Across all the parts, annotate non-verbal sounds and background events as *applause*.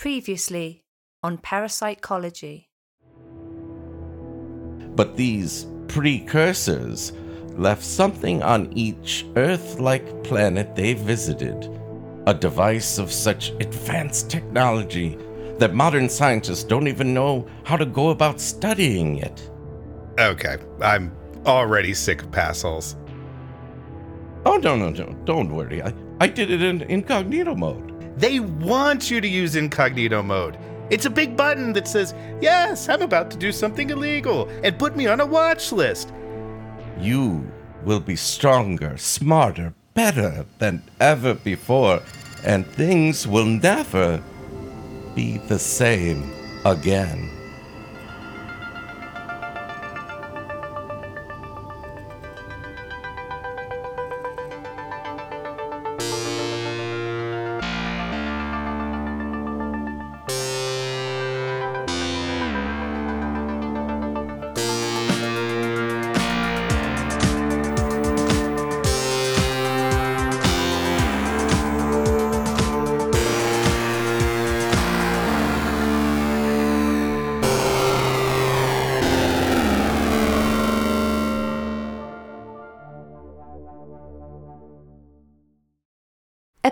Previously on Parapsychology. But these precursors left something on each Earth like planet they visited. A device of such advanced technology that modern scientists don't even know how to go about studying it. Okay, I'm already sick of passholes. Oh, no, no, no, don't worry. I, I did it in incognito mode. They want you to use incognito mode. It's a big button that says, Yes, I'm about to do something illegal, and put me on a watch list. You will be stronger, smarter, better than ever before, and things will never be the same again.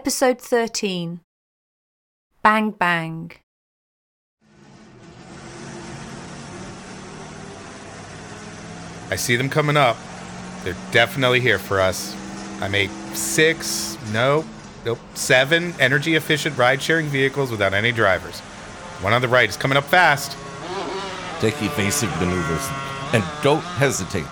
Episode 13 Bang Bang. I see them coming up. They're definitely here for us. I make six, nope, nope, seven energy efficient ride sharing vehicles without any drivers. One on the right is coming up fast. Take evasive maneuvers and don't hesitate.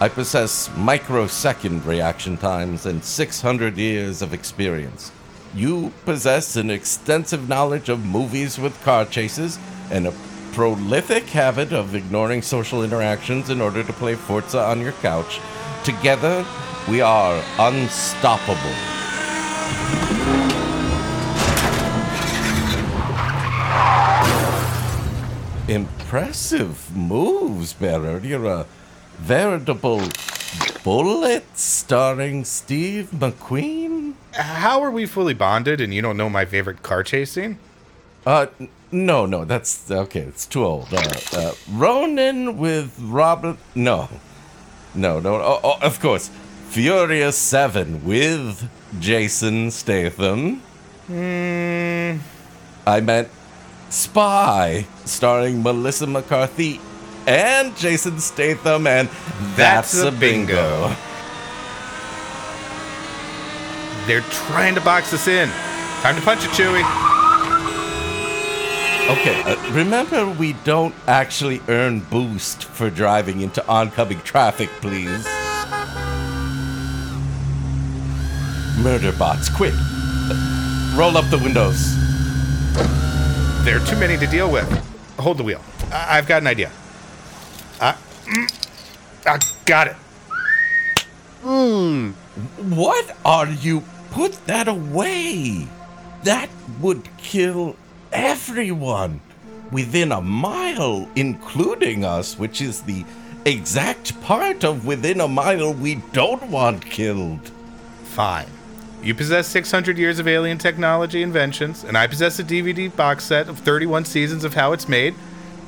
I possess microsecond reaction times and 600 years of experience. You possess an extensive knowledge of movies with car chases and a prolific habit of ignoring social interactions in order to play Forza on your couch. Together, we are unstoppable. Impressive moves, Bearer. You're a veritable Bullitt starring Steve McQueen? How are we fully bonded and you don't know my favorite car chase scene? Uh, no, no, that's okay. It's too old. Uh, uh, Ronin with Robert. No, no, no. Oh, oh, of course, Furious Seven with Jason Statham. Hmm. I meant Spy, starring Melissa McCarthy and Jason Statham, and that's, a bingo. They're trying to box us in. Time to punch it, Chewie. Okay, uh, remember we don't actually earn boost for driving into oncoming traffic, please. Murder bots, quick! Uh, roll up the windows. There are too many to deal with. Hold the wheel. I- I've got an idea. I, mm, I got it. What are you? Put that away! That would kill everyone within a mile, including us, which is the exact part of within a mile we don't want killed. Fine. You possess 600 years of alien technology inventions, and I possess a DVD box set of 31 seasons of how it's made.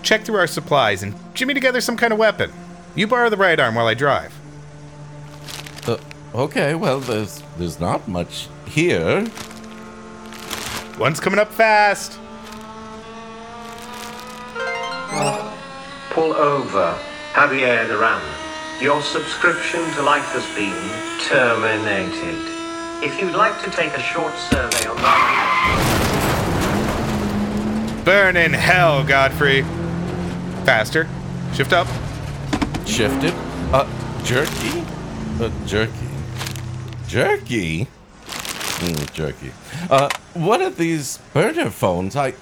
Check through our supplies and jimmy together some kind of weapon. You borrow the right arm while I drive. Okay, well, there's there's not much here. One's coming up fast. Pull over. Javier Duran. Your subscription to life has been terminated. If you'd like to take a short survey on that. Burn in hell, Godfrey. Faster. Shift up. Shifted. Uh, jerky. Uh, jerky. Jerky. Mm, jerky. Uh, one of these burner phones, I,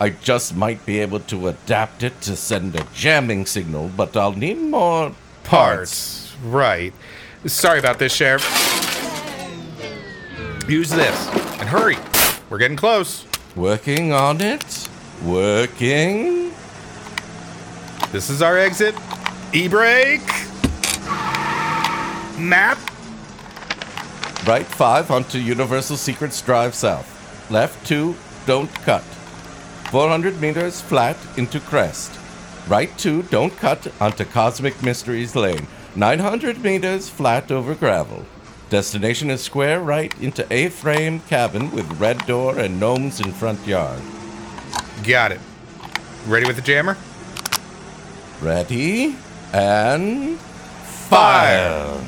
I just might be able to adapt it to send a jamming signal, but I'll need more parts. Parts. Right. Sorry about this, Sheriff. Use this. And hurry. We're getting close. Working on it. Working. This is our exit. E brake. Map. Right five onto Universal Secrets Drive South. Left two, don't cut. 400 meters flat into crest. Right 2, don't cut onto Cosmic Mysteries Lane. 900 meters flat over gravel. Destination is square right into A-frame cabin with red door and gnomes in front yard. Got it. Ready with the jammer? Ready and fire.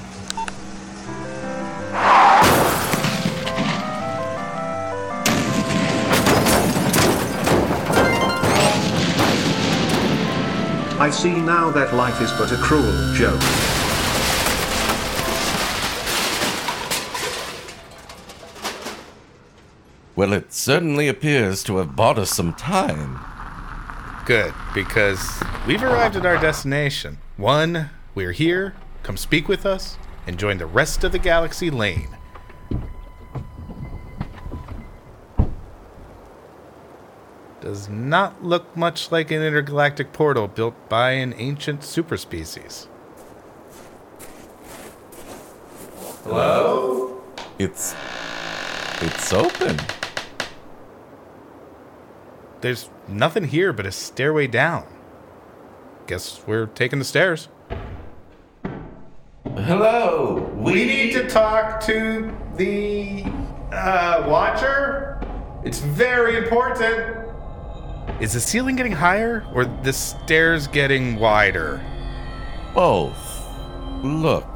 I see now that life is but a cruel joke. Well, it certainly appears to have bought us some time. Good, because we've arrived at our destination. One, we're here. Come speak with us and join the rest of the galaxy lane. Does not look much like an intergalactic portal built by an ancient superspecies. Hello? It's it's open. There's nothing here but a stairway down. Guess we're taking the stairs. Hello. We need to talk to the uh, watcher. It's very important. Is the ceiling getting higher or the stairs getting wider? Both. Look.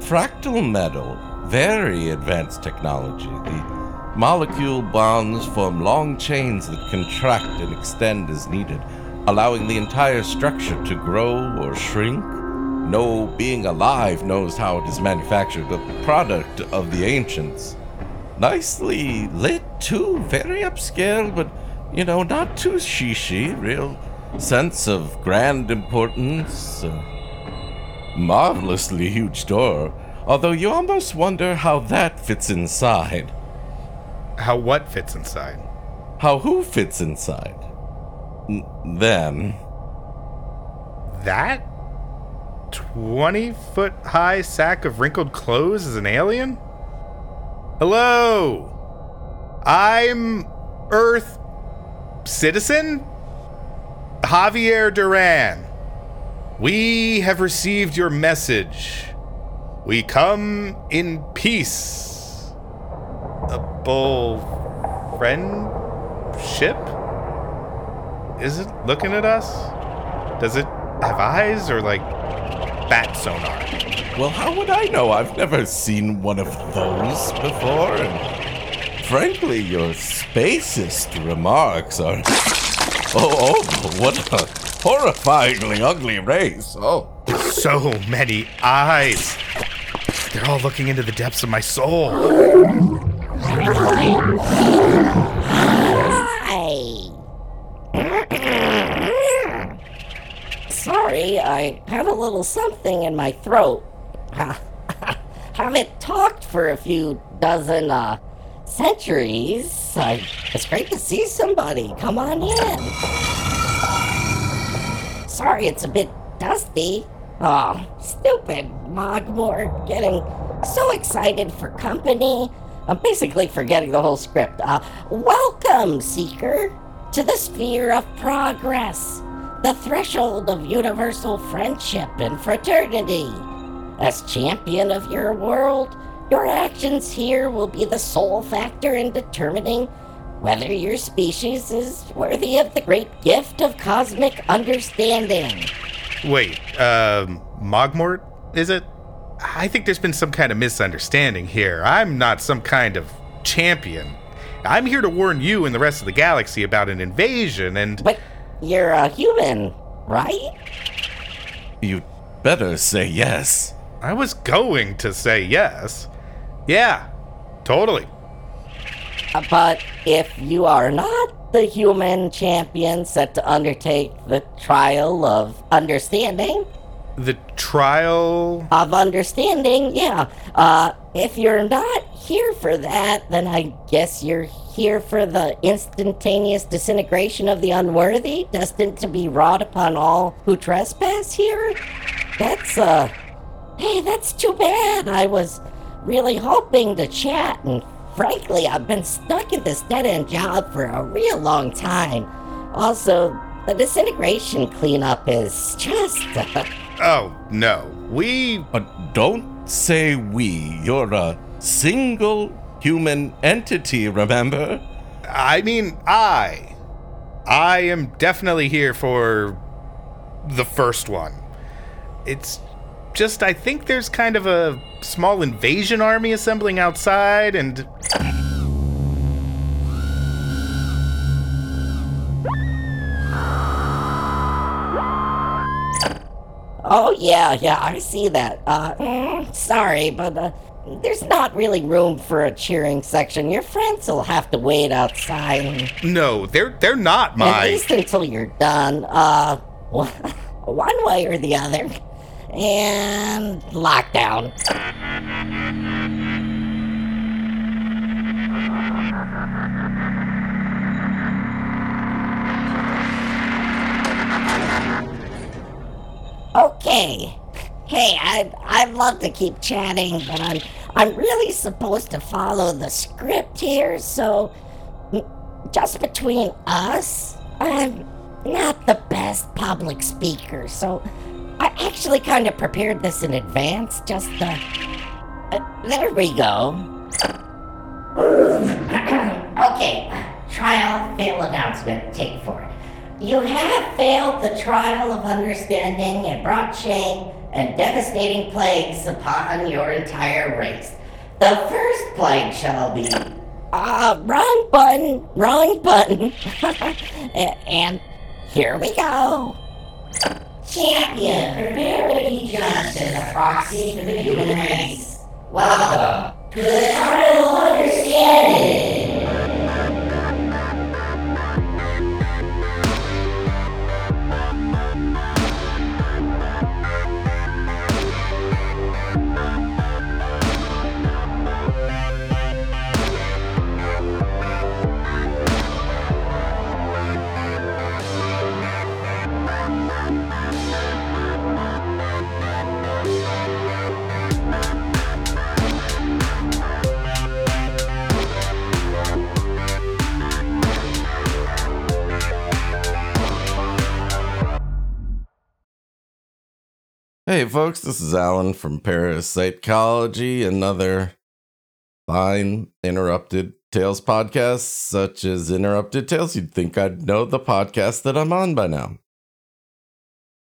Fractal metal, very advanced technology. The molecule bonds form long chains that contract and extend as needed, allowing the entire structure to grow or shrink. No being alive knows how it is manufactured, the product of the ancients. Nicely lit, too, very upscale, but, you know, not too shishi, real sense of grand importance. Uh, marvelously huge door, although you almost wonder how that fits inside. How what fits inside? How who fits inside? N- them. That 20 foot high sack of wrinkled clothes is an alien? Hello! I'm Earth citizen Javier Duran. We have received your message. We come in peace. A bull friendship? Is it looking at us? Does it have eyes or like bat sonar? Well, how would I know? I've never seen one of those before, and frankly, your spacist remarks are. Oh, oh, what a horrifyingly ugly race. Oh. So many eyes. They're all looking into the depths of my soul. Hi. Sorry, I have a little something in my throat. *laughs* Haven't talked for a few dozen uh, centuries. I, it's great to see somebody. Come on in. Sorry, it's a bit dusty. Oh, stupid Mogmort getting so excited for company. I'm basically forgetting the whole script. Uh, welcome, Seeker, to the sphere of progress, the threshold of universal friendship and fraternity. As champion of your world, your actions here will be the sole factor in determining whether your species is worthy of the great gift of cosmic understanding. Wait, um, Mogmort, is it? I think there's been some kind of misunderstanding here. I'm not some kind of champion. I'm here to warn you and the rest of the galaxy about an invasion and. But you're a human, right? You'd better say yes. I was going to say yes. Yeah, totally. Uh, But if you are not the human champion set to undertake the trial of understanding, The trial. of understanding, yeah. Uh, if you're not here for that, then I guess you're here for the instantaneous disintegration of the unworthy, destined to be wrought upon all who trespass here? That's, uh, hey, that's too bad. I was really hoping to chat and frankly, I've been stuck in this dead end job for a real long time. Also, the disintegration cleanup is just. Oh, no. We. Uh, don't say we. You're a single human entity, remember? I mean, I. I am definitely here for the first one. It's just, I think there's kind of a small invasion army assembling outside, and. Oh, yeah, yeah, I see that. Uh, sorry, but uh, there's not really room for a cheering section. Your friends will have to wait outside. No, they're they're not my At least until you're done. Uh, *laughs* one way or the other. And lockdown. Okay. Hey, I'd, I'd love to keep chatting, but I'm I'm really supposed to follow the script here, so just between us, I'm not the best public speaker, so I actually kind of prepared this in advance. Just uh, uh there we go. *clears throat* okay, trial fail announcement. Take four. You have failed the trial of understanding and brought shame and devastating plagues upon your entire race. The first plague shall be. Uh, wrong button, wrong button. *laughs* and here we go. Champion, prepare be judged as a proxy for the human race. Welcome to the trial of understanding. Hey, folks, this is Alan from Parapsychology, another fine interrupted tales podcast, such as Interrupted Tales. You'd think I'd know the podcast that I'm on by now.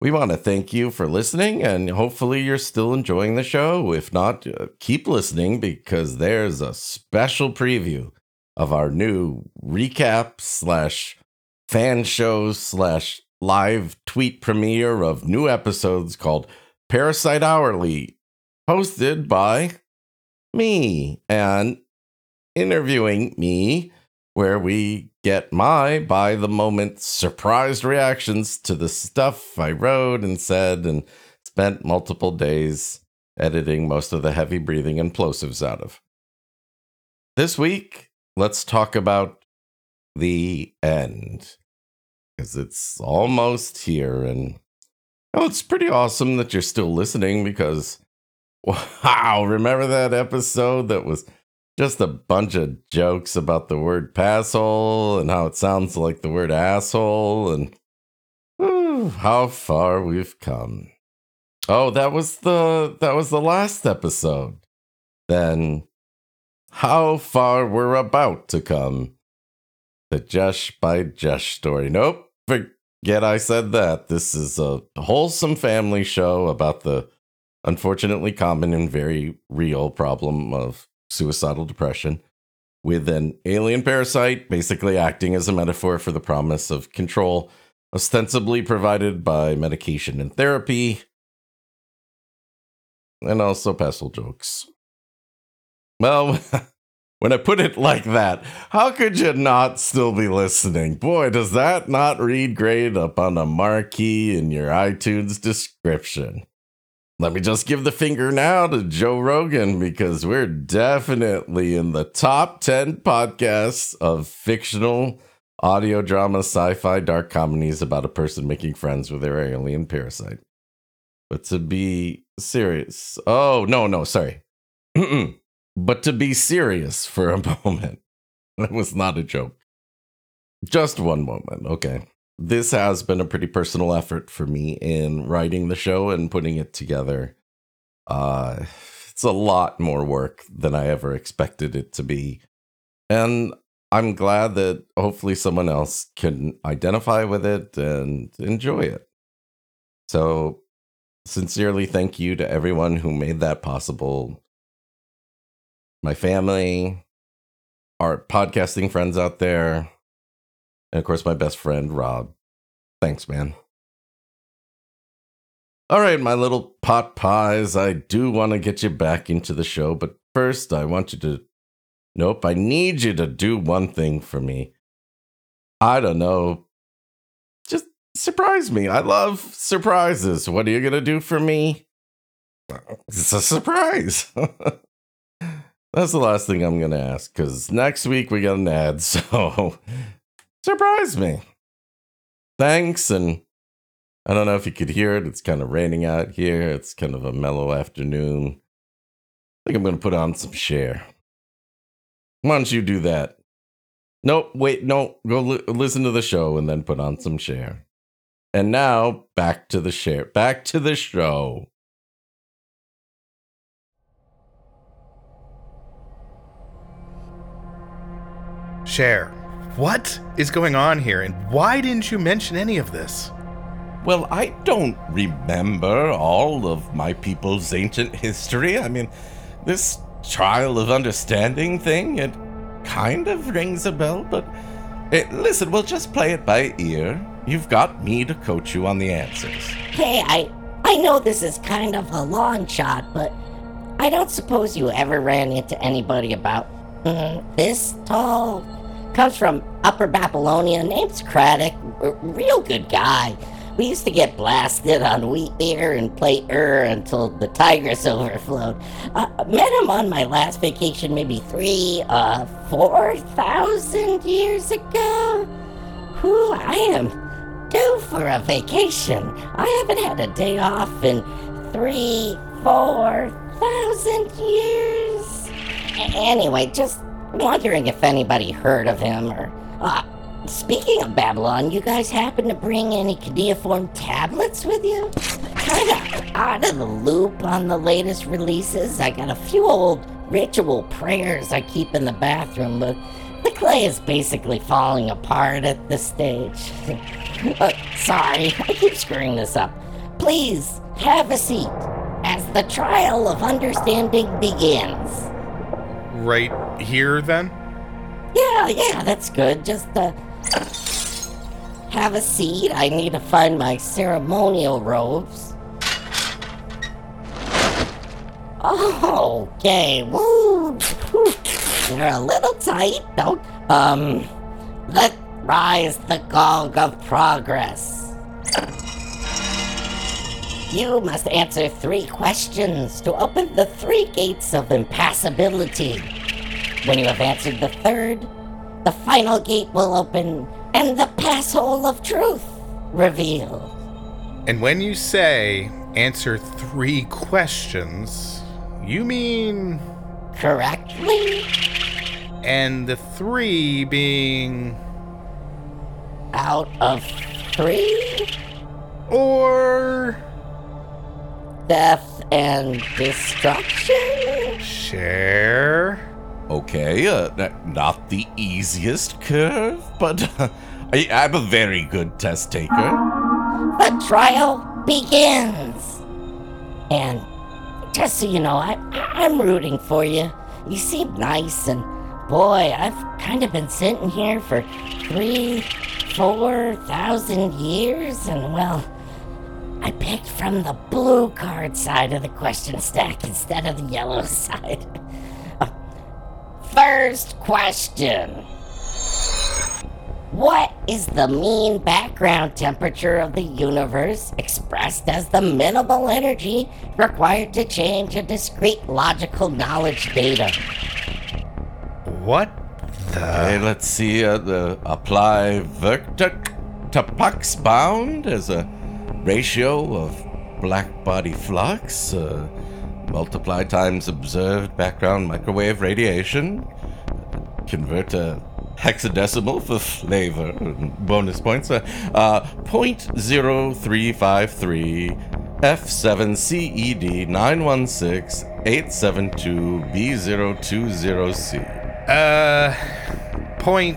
We want to thank you for listening, and hopefully, you're still enjoying the show. If not, uh, keep listening because there's a special preview of our new recap slash fan show slash live tweet premiere of new episodes called Parasite Hourly, hosted by me and interviewing me, where we get my by the moment surprised reactions to the stuff I wrote and said and spent multiple days editing most of the heavy breathing and plosives out of. This week, let's talk about the end because it's almost here and Oh, it's pretty awesome that you're still listening because, *laughs* wow, remember that episode that was just a bunch of jokes about the word passhole and how it sounds like the word asshole and whew, how far we've come. Oh, that was the that was the last episode. Then how far we're about to come. The Jesh by Jesh story. Nope, Yet I said that. This is a wholesome family show about the unfortunately common and very real problem of suicidal depression, with an alien parasite basically acting as a metaphor for the promise of control, ostensibly provided by medication and therapy, and also pestle jokes. Well, *laughs* when I put it like that, how could you not still be listening? Boy, does that not read great up on a marquee in your iTunes description. Let me just give the finger now to Joe Rogan because we're definitely in the top 10 podcasts of fictional audio drama, sci fi, dark comedies about a person making friends with their alien parasite. But to be serious, oh, no, no, sorry. But to be serious for a *laughs* moment, that was not a joke. Just one moment, okay. This has been a pretty personal effort for me in writing the show and putting it together. Uh, it's a lot more work than I ever expected it to be. And I'm glad that hopefully someone else can identify with it and enjoy it. So, sincerely, thank you to everyone who made that possible. My family, our podcasting friends out there, and of course, my best friend, Rob. Thanks, man. All right, my little pot pies, I do want to get you back into the show, but first, I want you to. Nope, I need you to do one thing for me. I don't know. Just surprise me. I love surprises. What are you going to do for me? It's a surprise. *laughs* That's the last thing I'm going to ask because next week we got an ad. *laughs* So surprise me. Thanks. And I don't know if you could hear it. It's kind of raining out here. It's kind of a mellow afternoon. I think I'm going to put on some Cher. Why don't you do that? Nope, wait, no, go li- listen to the show and then put on some Cher. And now back to the Cher, back to the show. Cher, what is going on here, and why didn't you mention any of this? Well, I don't remember all of my people's ancient history. I mean, this trial of understanding thing, it kind of rings a bell, but eh, listen, we'll just play it by ear. You've got me to coach you on the answers. Hey, I I know this is kind of a long shot, but I don't suppose you ever ran into anybody about this tall. Comes from Upper Babylonia, name's Craddock. Real good guy. We used to get blasted on wheat beer and play Ur until the Tigris *laughs* overflowed. Uh, met him on my last vacation maybe three, uh, four thousand years ago. Who I am due for a vacation. I haven't had a day off in three, four thousand years. Anyway, just wondering if anybody heard of him or. Uh, speaking of Babylon, you guys happen to bring any cuneiform tablets with you? Kinda out of the loop on the latest releases. I got a few old ritual prayers I keep in the bathroom, but the clay is basically falling apart at this stage. *laughs* Uh, sorry, *laughs* I keep screwing this up. Please have a seat as the trial of understanding begins. Right here, then? Yeah, yeah, that's good. Just uh, have a seat. I need to find my ceremonial robes. Okay. Woo. They're a little tight. Don't. Um. Let rise the gong of progress. You must answer three questions to open the three gates of impassibility. When you have answered the third, the final gate will open and the passhole of truth revealed. And when you say answer three questions, you mean. Correctly? And the three being. Out of three? Or. Death and destruction? Cher? Okay, uh, not the easiest curve, but uh, *laughs* I, I'm a very good test taker. The trial begins. And just so you know, I, I'm rooting for you. You seem nice, and boy, I've kind of been sitting here for three, four thousand years, and well, I picked from the blue card side of the question stack *laughs* instead of the yellow *laughs* side. First question. What is the mean background temperature of the universe expressed as the minimal energy required to change a discrete logical knowledge data? What Okay, the. let's see. Uh, the apply vector to Puck's bound as a ratio of black body flux, uh, multiply times observed background microwave radiation, convert a hexadecimal for flavor and bonus points. Uh, uh, 0.0353 f7ced 916872b020c Uh, point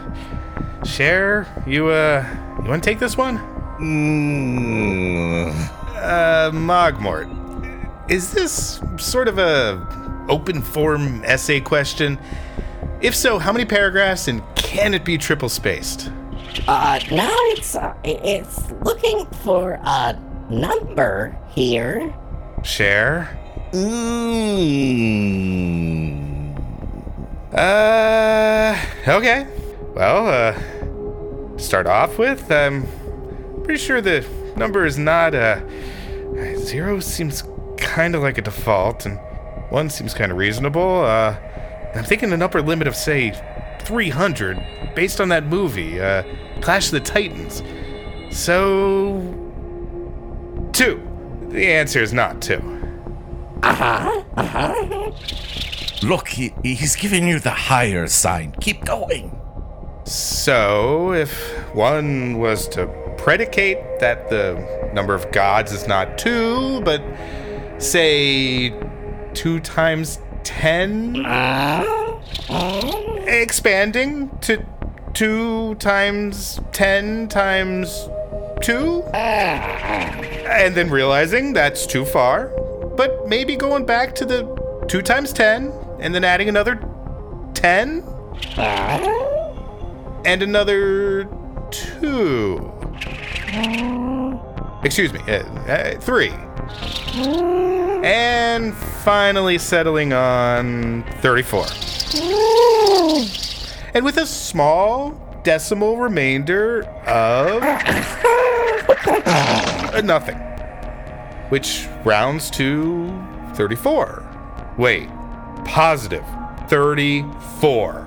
Cher, you uh, you want to take this one? Mm, Uh, Mogmort, is this sort of a open form essay question? If so, how many paragraphs and can it be triple spaced? Uh, no, it's, uh, it's looking for a number here. Cher. Mmm. Uh, okay. Well, uh, to start off with, I'm pretty sure the number is not, uh, zero seems kind of like a default, and one seems kind of reasonable. Uh, I'm thinking an upper limit of, say, 300, based on that movie, uh, Clash of the Titans. So, two. The answer is not two. Look, he, he's giving you the higher sign. Keep going. So, if one was to predicate that the number of gods is not two, but say two times ten, uh-huh. expanding to two times ten times two, uh-huh. and then realizing that's too far, but maybe going back to the two times ten, and then adding another ten uh-huh. And another two. Excuse me, uh, uh, three. And finally settling on 34. And with a small decimal remainder of *coughs* uh, nothing, which rounds to 34. Wait, positive 34.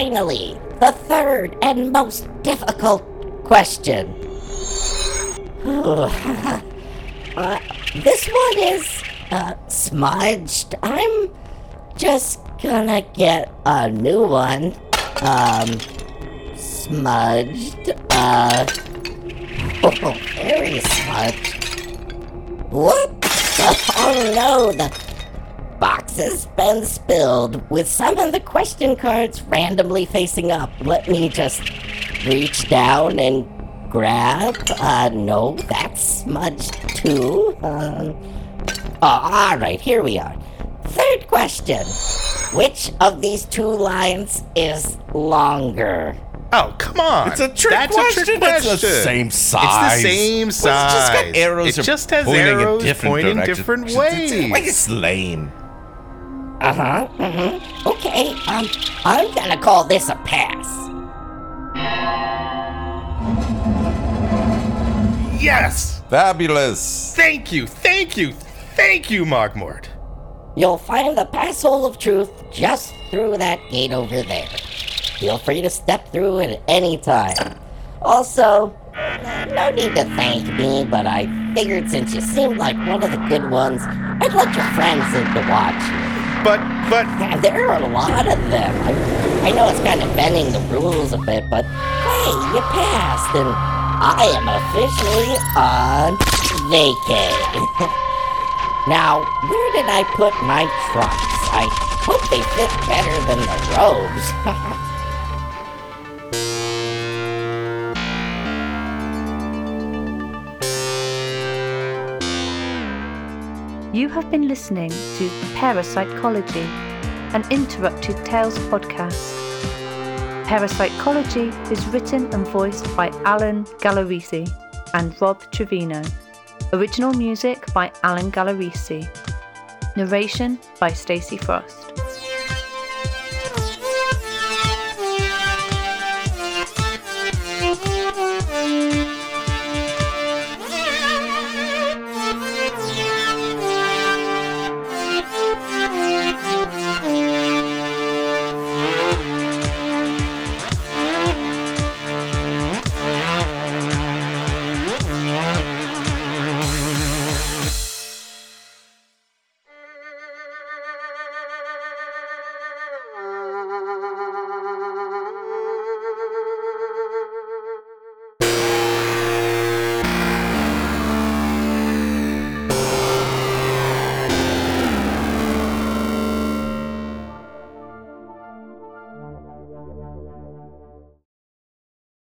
Finally, the third and most difficult question. *sighs* Uh, this one is uh, smudged. I'm just gonna get a new one. Um, smudged. Uh, *laughs* oh, very smudged. What? *laughs* Oh no, the has been spilled with some of the question cards randomly facing up. Let me just reach down and grab. Uh, no, that's smudged too. Um, oh, all right, here we are. Third question. Which of these two lines is longer? Oh, come on. It's a trick That's question. a trick It's the same size. It's the same Well, size. it's just got arrows It just has pointing in different pointing directions. different It's- ways. It's, like it's lame. Uh huh. Mm-hmm. Okay. Um, I'm gonna call this a pass. yes! Fabulous. Thank you, thank you, thank you, Mogmort. You'll find the passhole of truth just through that gate over there. Feel free to step through at any time. Also, no need to thank me, but I figured since you seemed like one of the good ones, I'd let your friends in to watch you. But, but, there are a lot of them. I, I know it's kind of bending the rules a bit, but hey, you passed, and I am officially on vacay. *laughs* now, where did I put my trunks? I hope they fit better than the robes. *laughs* You have been listening to Parapsychology, an Interrupted Tales podcast. Parapsychology is written and voiced by Alan Galarisi. and Rob Trevino. Original music by Alan Gallerisi. Narration by Stacey Frost.